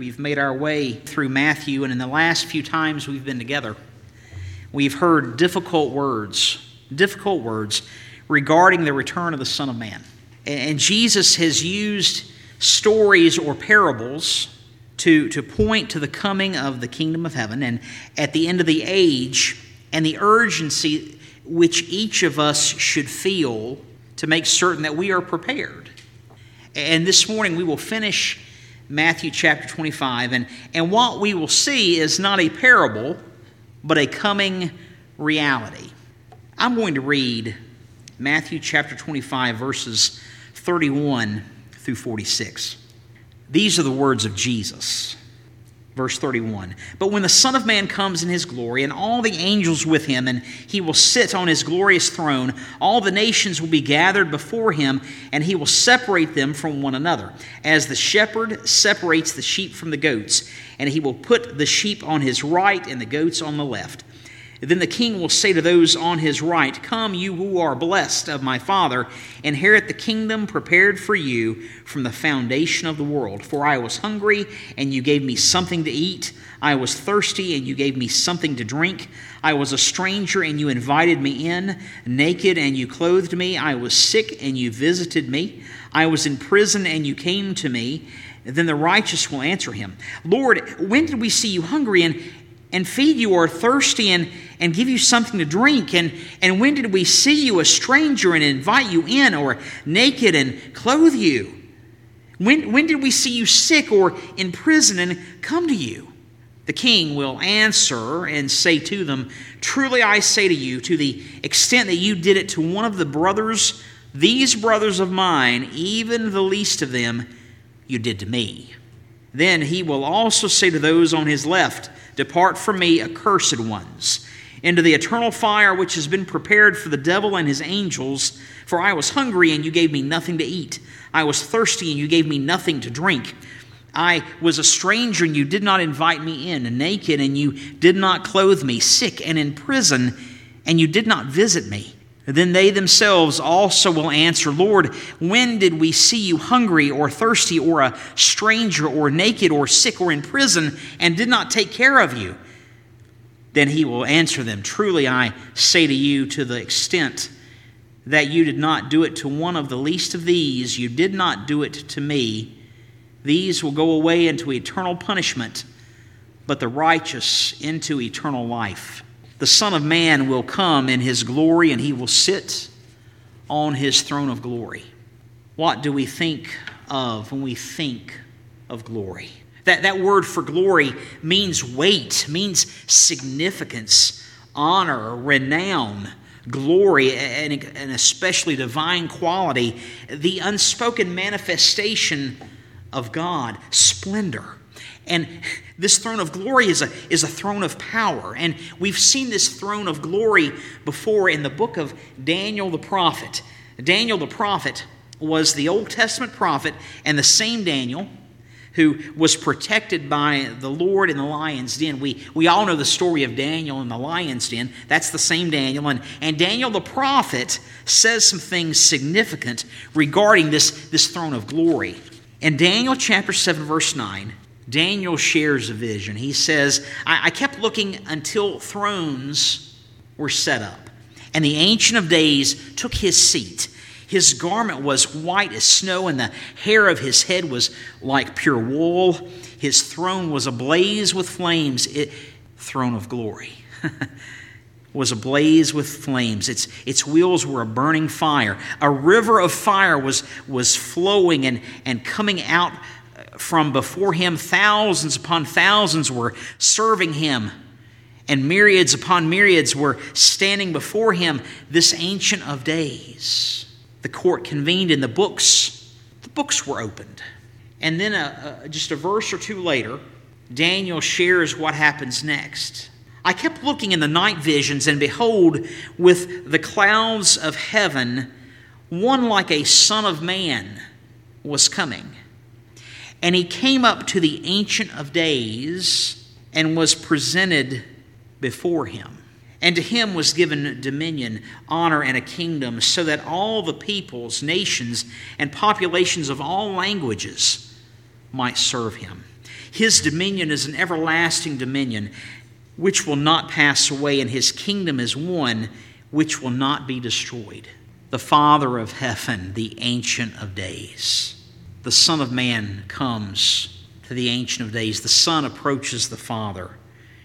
We've made our way through Matthew, and in the last few times we've been together, we've heard difficult words, difficult words regarding the return of the Son of Man. And Jesus has used stories or parables to, to point to the coming of the kingdom of heaven and at the end of the age and the urgency which each of us should feel to make certain that we are prepared. And this morning we will finish Matthew chapter 25. And, and what we will see is not a parable, but a coming reality. I'm going to read Matthew chapter 25, verses 31 through 46. These are the words of Jesus. Verse 31 But when the Son of Man comes in his glory, and all the angels with him, and he will sit on his glorious throne, all the nations will be gathered before him, and he will separate them from one another, as the shepherd separates the sheep from the goats, and he will put the sheep on his right and the goats on the left. Then the king will say to those on his right, Come, you who are blessed of my Father, inherit the kingdom prepared for you from the foundation of the world. For I was hungry, and you gave me something to eat. I was thirsty, and you gave me something to drink. I was a stranger, and you invited me in. Naked, and you clothed me. I was sick, and you visited me. I was in prison, and you came to me. Then the righteous will answer him, Lord, when did we see you hungry and, and feed you, or thirsty and and give you something to drink? And, and when did we see you a stranger and invite you in, or naked and clothe you? When, when did we see you sick or in prison and come to you? The king will answer and say to them, Truly I say to you, to the extent that you did it to one of the brothers, these brothers of mine, even the least of them, you did to me. Then he will also say to those on his left, Depart from me, accursed ones into the eternal fire which has been prepared for the devil and his angels. For I was hungry, and you gave me nothing to eat. I was thirsty, and you gave me nothing to drink. I was a stranger, and you did not invite me in, naked, and you did not clothe me, sick and in prison, and you did not visit me. Then they themselves also will answer, Lord, when did we see you hungry or thirsty or a stranger or naked or sick or in prison and did not take care of you? Then he will answer them Truly I say to you, to the extent that you did not do it to one of the least of these, you did not do it to me. These will go away into eternal punishment, but the righteous into eternal life. The Son of Man will come in his glory, and he will sit on his throne of glory. What do we think of when we think of glory? That, that word for glory means weight, means significance, honor, renown, glory, and, and especially divine quality, the unspoken manifestation of God, splendor. And this throne of glory is a, is a throne of power. And we've seen this throne of glory before in the book of Daniel the prophet. Daniel the prophet was the Old Testament prophet, and the same Daniel who was protected by the Lord in the lion's den. We, we all know the story of Daniel in the lion's den. That's the same Daniel. And, and Daniel the prophet says some things significant regarding this, this throne of glory. In Daniel chapter 7, verse 9, Daniel shares a vision. He says, I, I kept looking until thrones were set up, and the Ancient of Days took his seat. His garment was white as snow, and the hair of his head was like pure wool. His throne was ablaze with flames. It, throne of glory. was ablaze with flames. Its, its wheels were a burning fire. A river of fire was, was flowing and, and coming out uh, from before him. Thousands upon thousands were serving him, and myriads upon myriads were standing before him, this Ancient of Days the court convened and the books, the books were opened. And then a, a, just a verse or two later, Daniel shares what happens next. I kept looking in the night visions, and behold, with the clouds of heaven, one like a son of man was coming. And he came up to the Ancient of Days and was presented before him. And to him was given dominion, honor, and a kingdom, so that all the peoples, nations, and populations of all languages might serve him. His dominion is an everlasting dominion which will not pass away, and his kingdom is one which will not be destroyed. The Father of heaven, the Ancient of Days. The Son of Man comes to the Ancient of Days. The Son approaches the Father,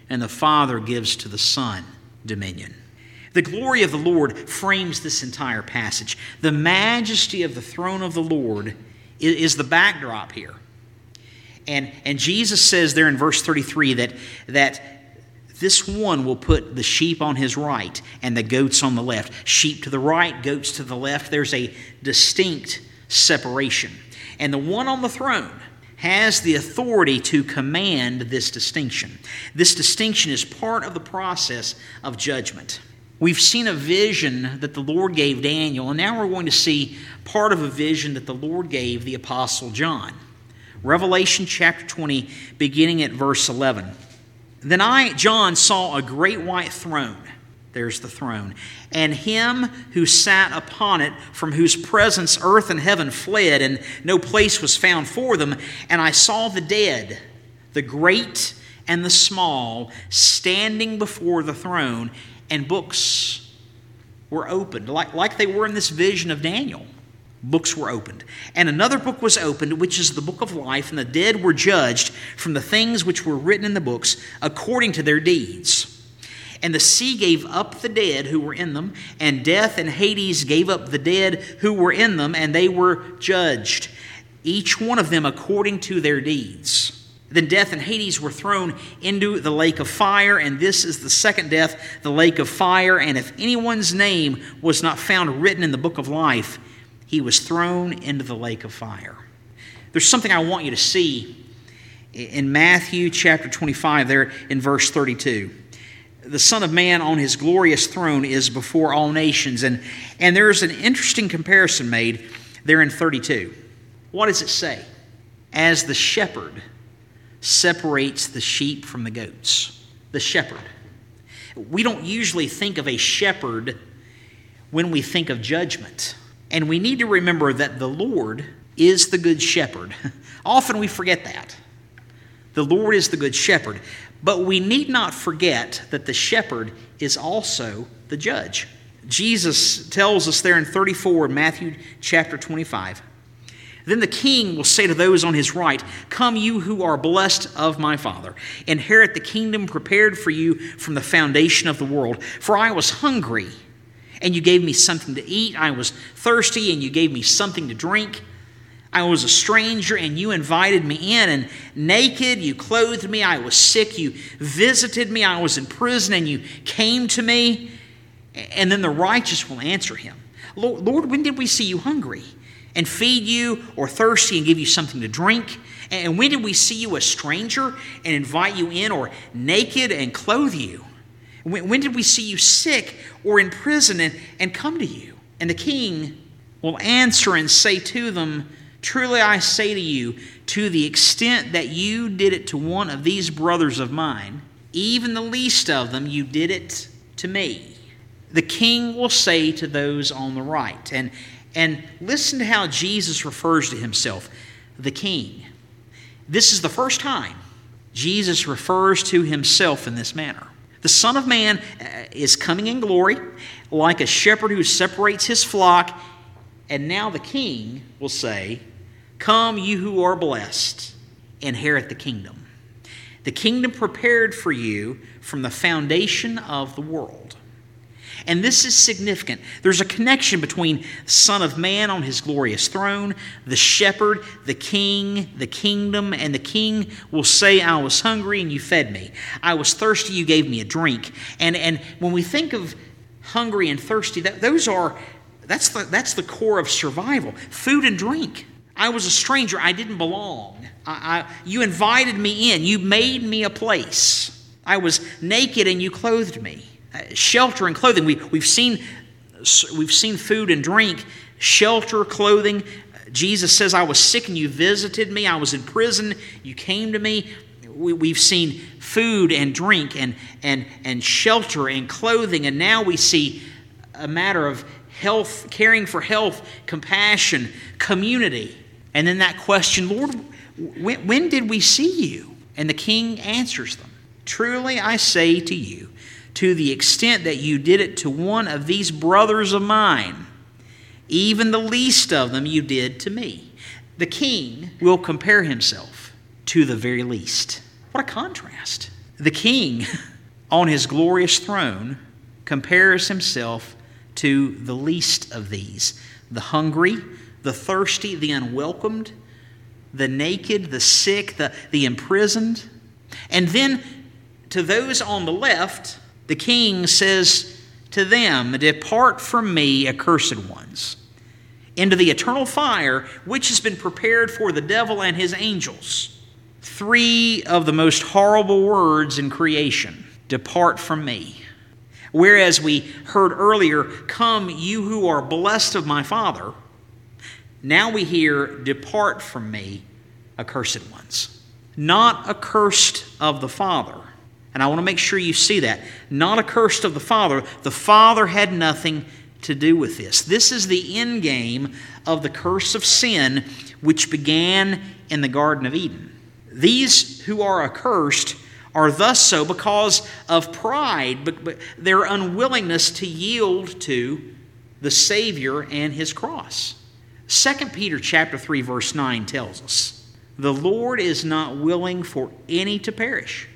and the Father gives to the Son dominion. The glory of the Lord frames this entire passage. The majesty of the throne of the Lord is the backdrop here. And, and Jesus says there in verse 33 that, that this one will put the sheep on his right and the goats on the left. Sheep to the right, goats to the left. There's a distinct separation. And the one on the throne has the authority to command this distinction. This distinction is part of the process of judgment. We've seen a vision that the Lord gave Daniel, and now we're going to see part of a vision that the Lord gave the Apostle John. Revelation chapter 20, beginning at verse 11. Then I, John, saw a great white throne. There's the throne. And him who sat upon it, from whose presence earth and heaven fled, and no place was found for them. And I saw the dead, the great and the small, standing before the throne, and books were opened, like, like they were in this vision of Daniel books were opened. And another book was opened, which is the book of life, and the dead were judged from the things which were written in the books according to their deeds. And the sea gave up the dead who were in them, and death and Hades gave up the dead who were in them, and they were judged, each one of them according to their deeds. Then death and Hades were thrown into the lake of fire, and this is the second death, the lake of fire. And if anyone's name was not found written in the book of life, he was thrown into the lake of fire. There's something I want you to see in Matthew chapter 25, there in verse 32. The Son of Man on his glorious throne is before all nations. And, and there's an interesting comparison made there in 32. What does it say? As the shepherd separates the sheep from the goats. The shepherd. We don't usually think of a shepherd when we think of judgment. And we need to remember that the Lord is the good shepherd. Often we forget that. The Lord is the good shepherd. But we need not forget that the shepherd is also the judge. Jesus tells us there in 34 Matthew chapter 25. Then the king will say to those on his right, Come, you who are blessed of my Father, inherit the kingdom prepared for you from the foundation of the world. For I was hungry and you gave me something to eat. I was thirsty, and you gave me something to drink. I was a stranger, and you invited me in. And naked, you clothed me. I was sick, you visited me. I was in prison, and you came to me. And then the righteous will answer him Lord, when did we see you hungry and feed you, or thirsty and give you something to drink? And when did we see you a stranger and invite you in, or naked and clothe you? When, when did we see you sick or in prison and, and come to you? And the king will answer and say to them, Truly I say to you, to the extent that you did it to one of these brothers of mine, even the least of them, you did it to me. The king will say to those on the right. And, and listen to how Jesus refers to himself, the king. This is the first time Jesus refers to himself in this manner. The Son of Man uh, is coming in glory like a shepherd who separates his flock. And now the king will say, Come, you who are blessed, inherit the kingdom. The kingdom prepared for you from the foundation of the world. And this is significant. There's a connection between Son of Man on his glorious throne, the shepherd, the king, the kingdom, and the king will say, I was hungry and you fed me. I was thirsty, you gave me a drink. And, and when we think of hungry and thirsty, that, those are, that's the, that's the core of survival food and drink. I was a stranger, I didn't belong. I, I, you invited me in, you made me a place. I was naked and you clothed me shelter and clothing. We, we've, seen, we've seen food and drink, shelter, clothing. Jesus says, I was sick and you visited me. I was in prison. You came to me. We, we've seen food and drink and, and, and shelter and clothing. And now we see a matter of health, caring for health, compassion, community. And then that question, Lord, when, when did we see you? And the king answers them Truly I say to you, to the extent that you did it to one of these brothers of mine, even the least of them you did to me. The king will compare himself to the very least. What a contrast. The king on his glorious throne compares himself to the least of these the hungry, the thirsty, the unwelcomed, the naked, the sick, the, the imprisoned. And then to those on the left, the king says to them, Depart from me, accursed ones, into the eternal fire which has been prepared for the devil and his angels. Three of the most horrible words in creation Depart from me. Whereas we heard earlier, Come, you who are blessed of my Father, now we hear, Depart from me, accursed ones. Not accursed of the Father. And I want to make sure you see that. Not accursed of the Father. The Father had nothing to do with this. This is the end game of the curse of sin, which began in the Garden of Eden. These who are accursed are thus so because of pride, but, their unwillingness to yield to the Savior and his cross. 2 Peter chapter 3 verse 9 tells us, "The Lord is not willing for any to perish,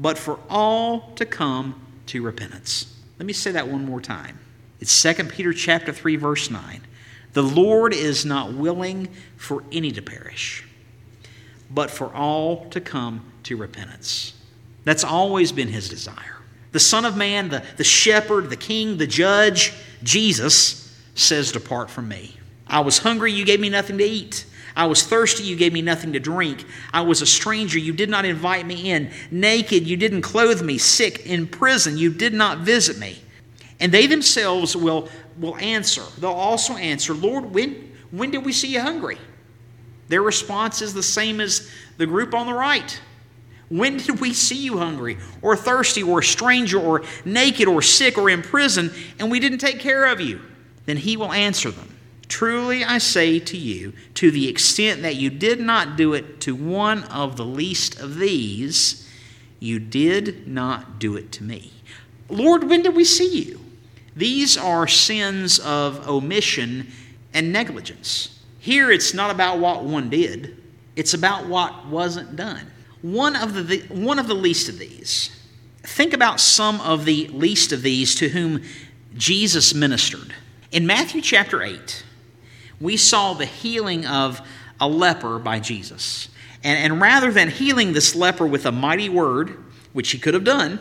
but for all to come to repentance." Let me say that one more time. It's 2 Peter chapter 3 verse 9. The Lord is not willing for any to perish, but for all to come to repentance. That's always been his desire. The Son of Man, the, the shepherd, the king, the judge, Jesus says, Depart from me. I was hungry, you gave me nothing to eat. I was thirsty, you gave me nothing to drink. I was a stranger, you did not invite me in. Naked, you didn't clothe me. Sick, in prison, you did not visit me. And they themselves will, will answer. They'll also answer, Lord, when, when did we see you hungry? Their response is the same as the group on the right. When did we see you hungry, or thirsty, or a stranger, or naked, or sick, or in prison, and we didn't take care of you? Then he will answer them Truly I say to you, to the extent that you did not do it to one of the least of these, you did not do it to me. Lord, when did we see you? These are sins of omission and negligence. Here it's not about what one did, it's about what wasn't done one of the, one of the least of these. Think about some of the least of these to whom Jesus ministered. In Matthew chapter 8, we saw the healing of a leper by Jesus. And, and rather than healing this leper with a mighty word, which he could have done,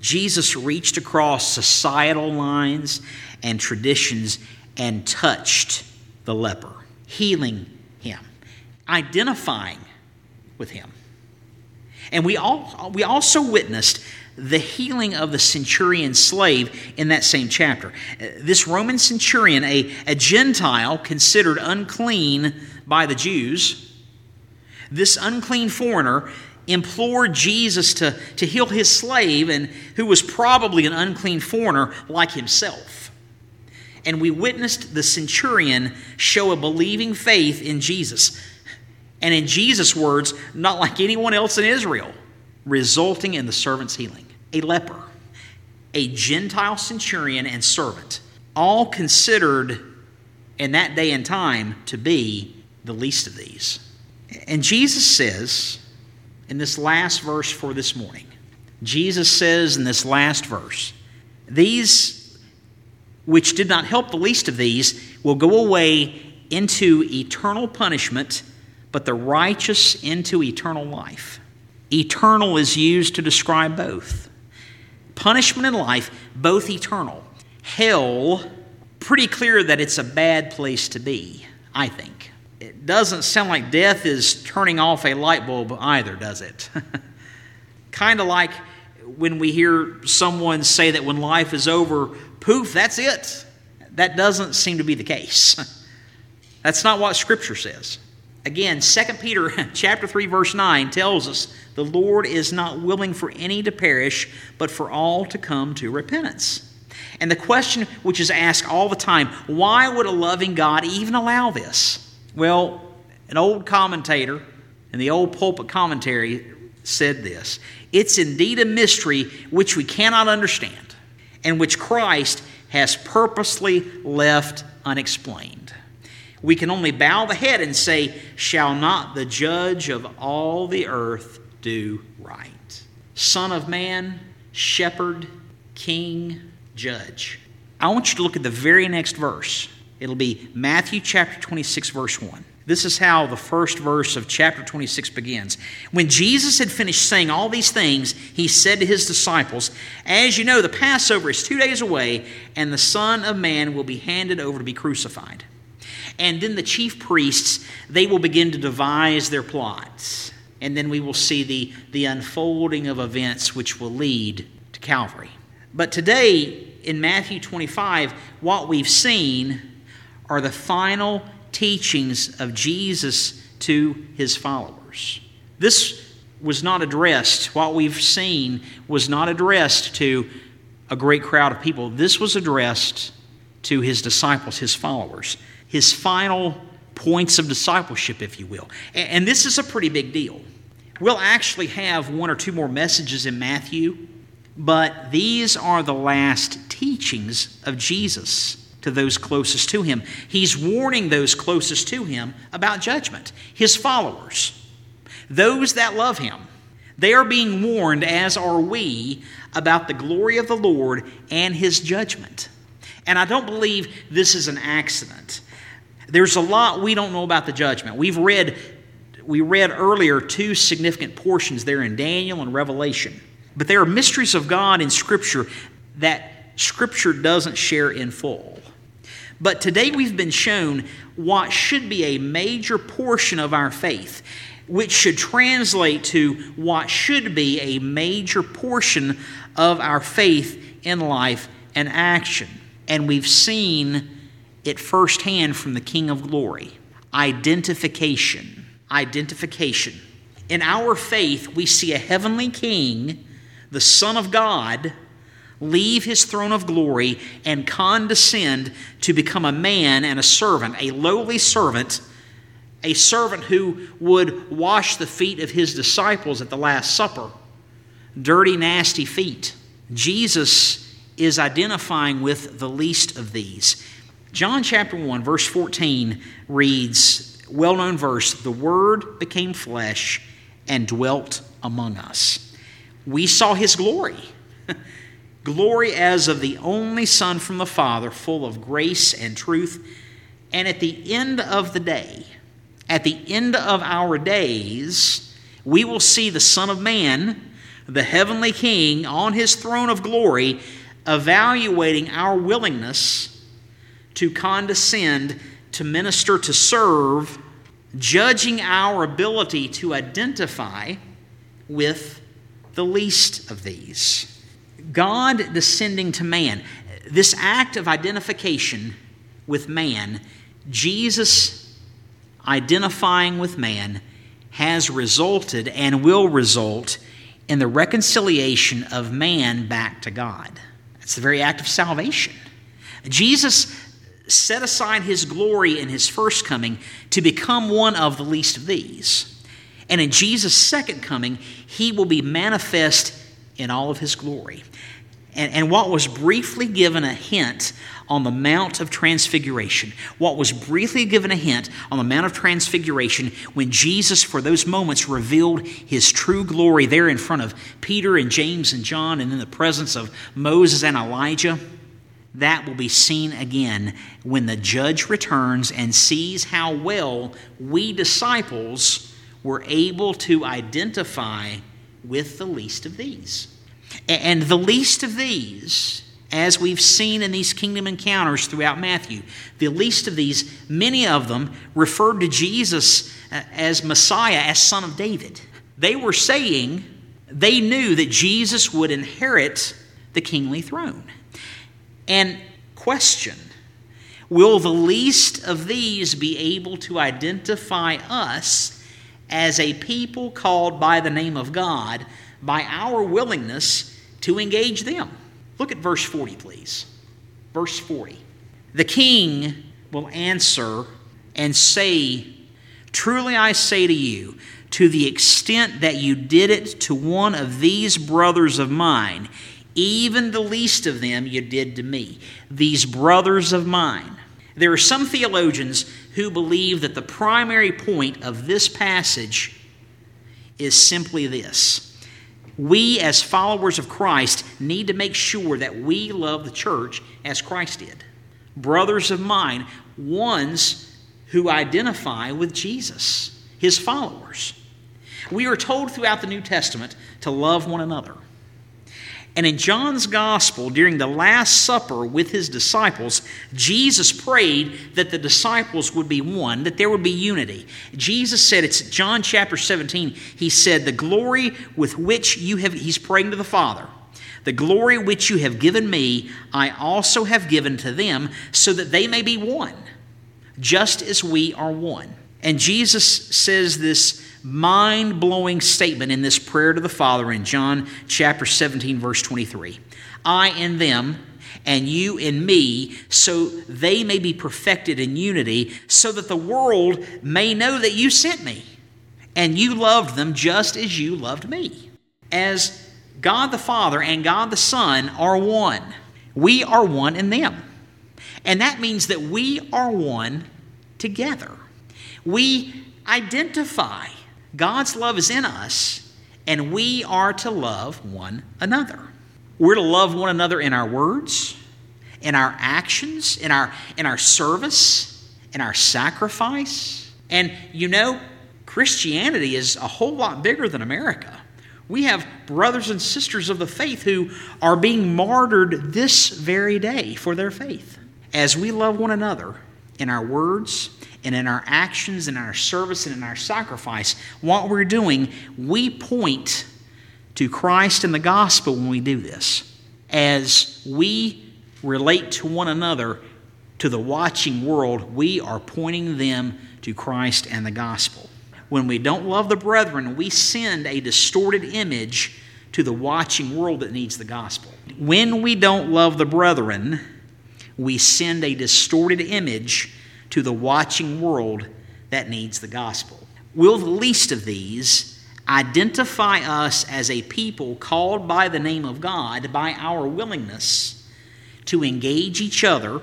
Jesus reached across societal lines and traditions and touched the leper, healing him, identifying with him. And we, all, we also witnessed the healing of the centurion slave in that same chapter. This Roman centurion, a, a Gentile considered unclean by the Jews, this unclean foreigner implored Jesus to, to heal his slave, and who was probably an unclean foreigner like himself. And we witnessed the centurion show a believing faith in Jesus and in Jesus' words, not like anyone else in Israel, resulting in the servant's healing. A leper, a Gentile centurion, and servant, all considered in that day and time to be the least of these. And Jesus says in this last verse for this morning, Jesus says in this last verse, These which did not help the least of these will go away into eternal punishment but the righteous into eternal life. Eternal is used to describe both. Punishment and life, both eternal. Hell, pretty clear that it's a bad place to be, I think. It doesn't sound like death is turning off a light bulb either, does it? kind of like when we hear someone say that when life is over, poof, that's it. That doesn't seem to be the case. That's not what Scripture says. Again, 2 Peter chapter 3 verse 9 tells us the Lord is not willing for any to perish, but for all to come to repentance. And the question which is asked all the time, why would a loving God even allow this? Well, an old commentator in the old pulpit commentary said this It's indeed a mystery which we cannot understand, and which Christ has purposely left unexplained. We can only bow the head and say, Shall not the judge of all the earth do right? Son of man, shepherd, king, judge. I want you to look at the very next verse. It'll be Matthew chapter 26, verse 1. This is how the first verse of chapter 26 begins. When Jesus had finished saying all these things, he said to his disciples, As you know, the Passover is two days away, and the Son of Man will be handed over to be crucified. And then the chief priests, they will begin to devise their plots. And then we will see the, the unfolding of events which will lead to Calvary. But today, in Matthew 25, what we've seen are the final teachings of Jesus to his followers. This was not addressed, what we've seen was not addressed to a great crowd of people. This was addressed to his disciples, his followers, his final points of discipleship, if you will. And this is a pretty big deal. We'll actually have one or two more messages in Matthew, but these are the last teachings of Jesus to those closest to him. He's warning those closest to him about judgment, his followers, those that love him. They are being warned, as are we, about the glory of the Lord and his judgment. And I don't believe this is an accident. There's a lot we don't know about the judgment. We've read we read earlier two significant portions there in Daniel and Revelation. But there are mysteries of God in Scripture that Scripture doesn't share in full. But today we've been shown what should be a major portion of our faith, which should translate to what should be a major portion of our faith in life and action. And we've seen it firsthand from the King of Glory identification. Identification. In our faith, we see a heavenly King, the Son of God leave his throne of glory and condescend to become a man and a servant, a lowly servant, a servant who would wash the feet of his disciples at the Last Supper. Dirty, nasty feet. Jesus is identifying with the least of these. John chapter 1, verse 14 reads, well known verse, the Word became flesh and dwelt among us. We saw his glory glory as of the only Son from the Father, full of grace and truth. And at the end of the day, at the end of our days, we will see the Son of Man, the heavenly King, on his throne of glory, evaluating our willingness to condescend, to minister, to serve, judging our ability to identify with the least of these. God descending to man. This act of identification with man, Jesus identifying with man, has resulted and will result in the reconciliation of man back to God. It's the very act of salvation. Jesus set aside his glory in his first coming to become one of the least of these. And in Jesus' second coming, he will be manifest in all of his glory. And, and what was briefly given a hint on the Mount of Transfiguration, what was briefly given a hint on the Mount of Transfiguration when Jesus, for those moments, revealed his true glory there in front of Peter and James and John and in the presence of Moses and Elijah, that will be seen again when the judge returns and sees how well we disciples were able to identify with the least of these. And the least of these, as we've seen in these kingdom encounters throughout Matthew, the least of these, many of them referred to Jesus uh, as Messiah, as Son of David. They were saying they knew that Jesus would inherit the kingly throne. And question Will the least of these be able to identify us as a people called by the name of God by our willingness to engage them. Look at verse 40, please. Verse 40. The king will answer and say, Truly I say to you, to the extent that you did it to one of these brothers of mine, even the least of them you did to me. These brothers of mine. There are some theologians who believe that the primary point of this passage is simply this. We, as followers of Christ, need to make sure that we love the church as Christ did. Brothers of mine, ones who identify with Jesus, his followers. We are told throughout the New Testament to love one another. And in John's Gospel, during the Last Supper with his disciples, Jesus prayed that the disciples would be one, that there would be unity. Jesus said, it's John chapter 17, he said, The glory with which you have, he's praying to the Father, the glory which you have given me, I also have given to them, so that they may be one, just as we are one. And Jesus says this mind blowing statement in this prayer to the Father in John chapter 17, verse 23. I in them, and you in me, so they may be perfected in unity, so that the world may know that you sent me, and you loved them just as you loved me. As God the Father and God the Son are one, we are one in them. And that means that we are one together. We identify God's love is in us, and we are to love one another. We're to love one another in our words, in our actions, in our, in our service, in our sacrifice. And you know, Christianity is a whole lot bigger than America. We have brothers and sisters of the faith who are being martyred this very day for their faith. As we love one another in our words, and in our actions and in our service and in our sacrifice, what we're doing, we point to Christ and the gospel when we do this. As we relate to one another, to the watching world, we are pointing them to Christ and the gospel. When we don't love the brethren, we send a distorted image to the watching world that needs the gospel. When we don't love the brethren, we send a distorted image to the watching world that needs the gospel. Will the least of these identify us as a people called by the name of God by our willingness to engage each other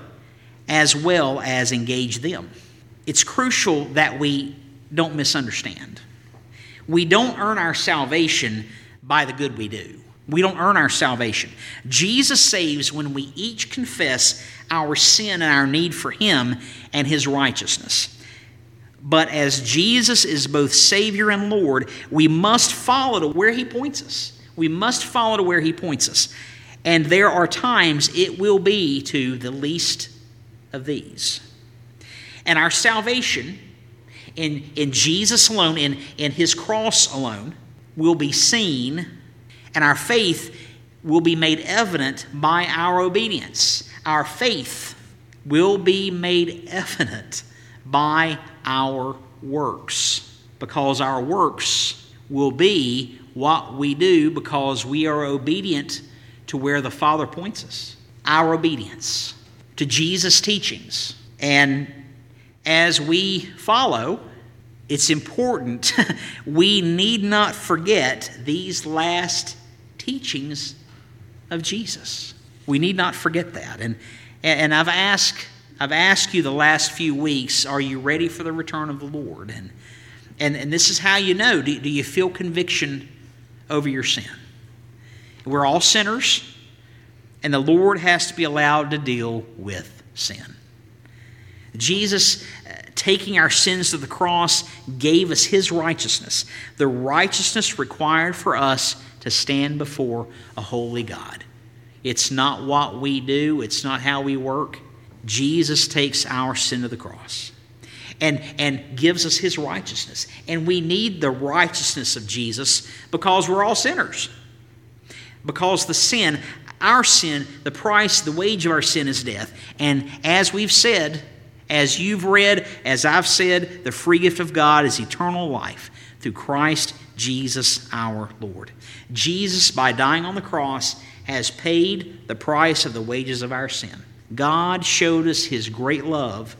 as well as engage them? It's crucial that we don't misunderstand. We don't earn our salvation by the good we do. We don't earn our salvation. Jesus saves when we each confess our sin and our need for Him and His righteousness. But as Jesus is both Savior and Lord, we must follow to where He points us. We must follow to where He points us. And there are times it will be to the least of these. And our salvation in, in Jesus alone, in, in His cross alone, will be seen, and our faith will be made evident by our obedience our faith will be made evident by our works, because our works will be what we do because we are obedient to where the Father points us. Our obedience to Jesus' teachings. And as we follow, it's important we need not forget these last teachings of Jesus. We need not forget that. And, and I've asked, I've asked you the last few weeks, are you ready for the return of the Lord? And, and, and this is how you know. Do, do you feel conviction over your sin? We're all sinners, and the Lord has to be allowed to deal with sin. Jesus, uh, taking our sins to the cross, gave us his righteousness, the righteousness required for us to stand before a holy God. It's not what we do, it's not how we work. Jesus takes our sin to the cross and, and gives us his righteousness. And we need the righteousness of Jesus because we're all sinners. Because the sin, our sin, the price, the wage of our sin is death. And as we've said, as you've read, as I've said, the free gift of God is eternal life through Christ Jesus our Lord. Jesus, by dying on the cross, has paid the price of the wages of our sin. God showed us his great love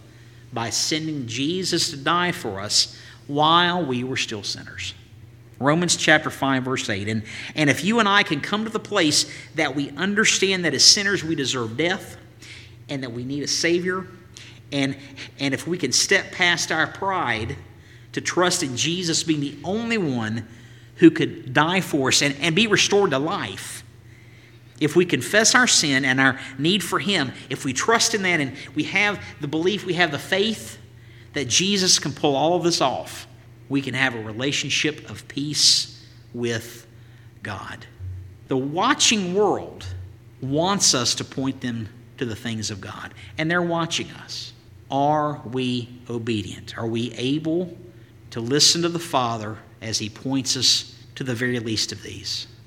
by sending Jesus to die for us while we were still sinners. Romans chapter 5, verse 8. And, and if you and I can come to the place that we understand that as sinners we deserve death and that we need a Savior, and, and if we can step past our pride to trust in Jesus being the only one who could die for us and, and be restored to life, if we confess our sin and our need for Him, if we trust in that and we have the belief, we have the faith that Jesus can pull all of this off, we can have a relationship of peace with God. The watching world wants us to point them to the things of God, and they're watching us. Are we obedient? Are we able to listen to the Father as He points us to the very least of these?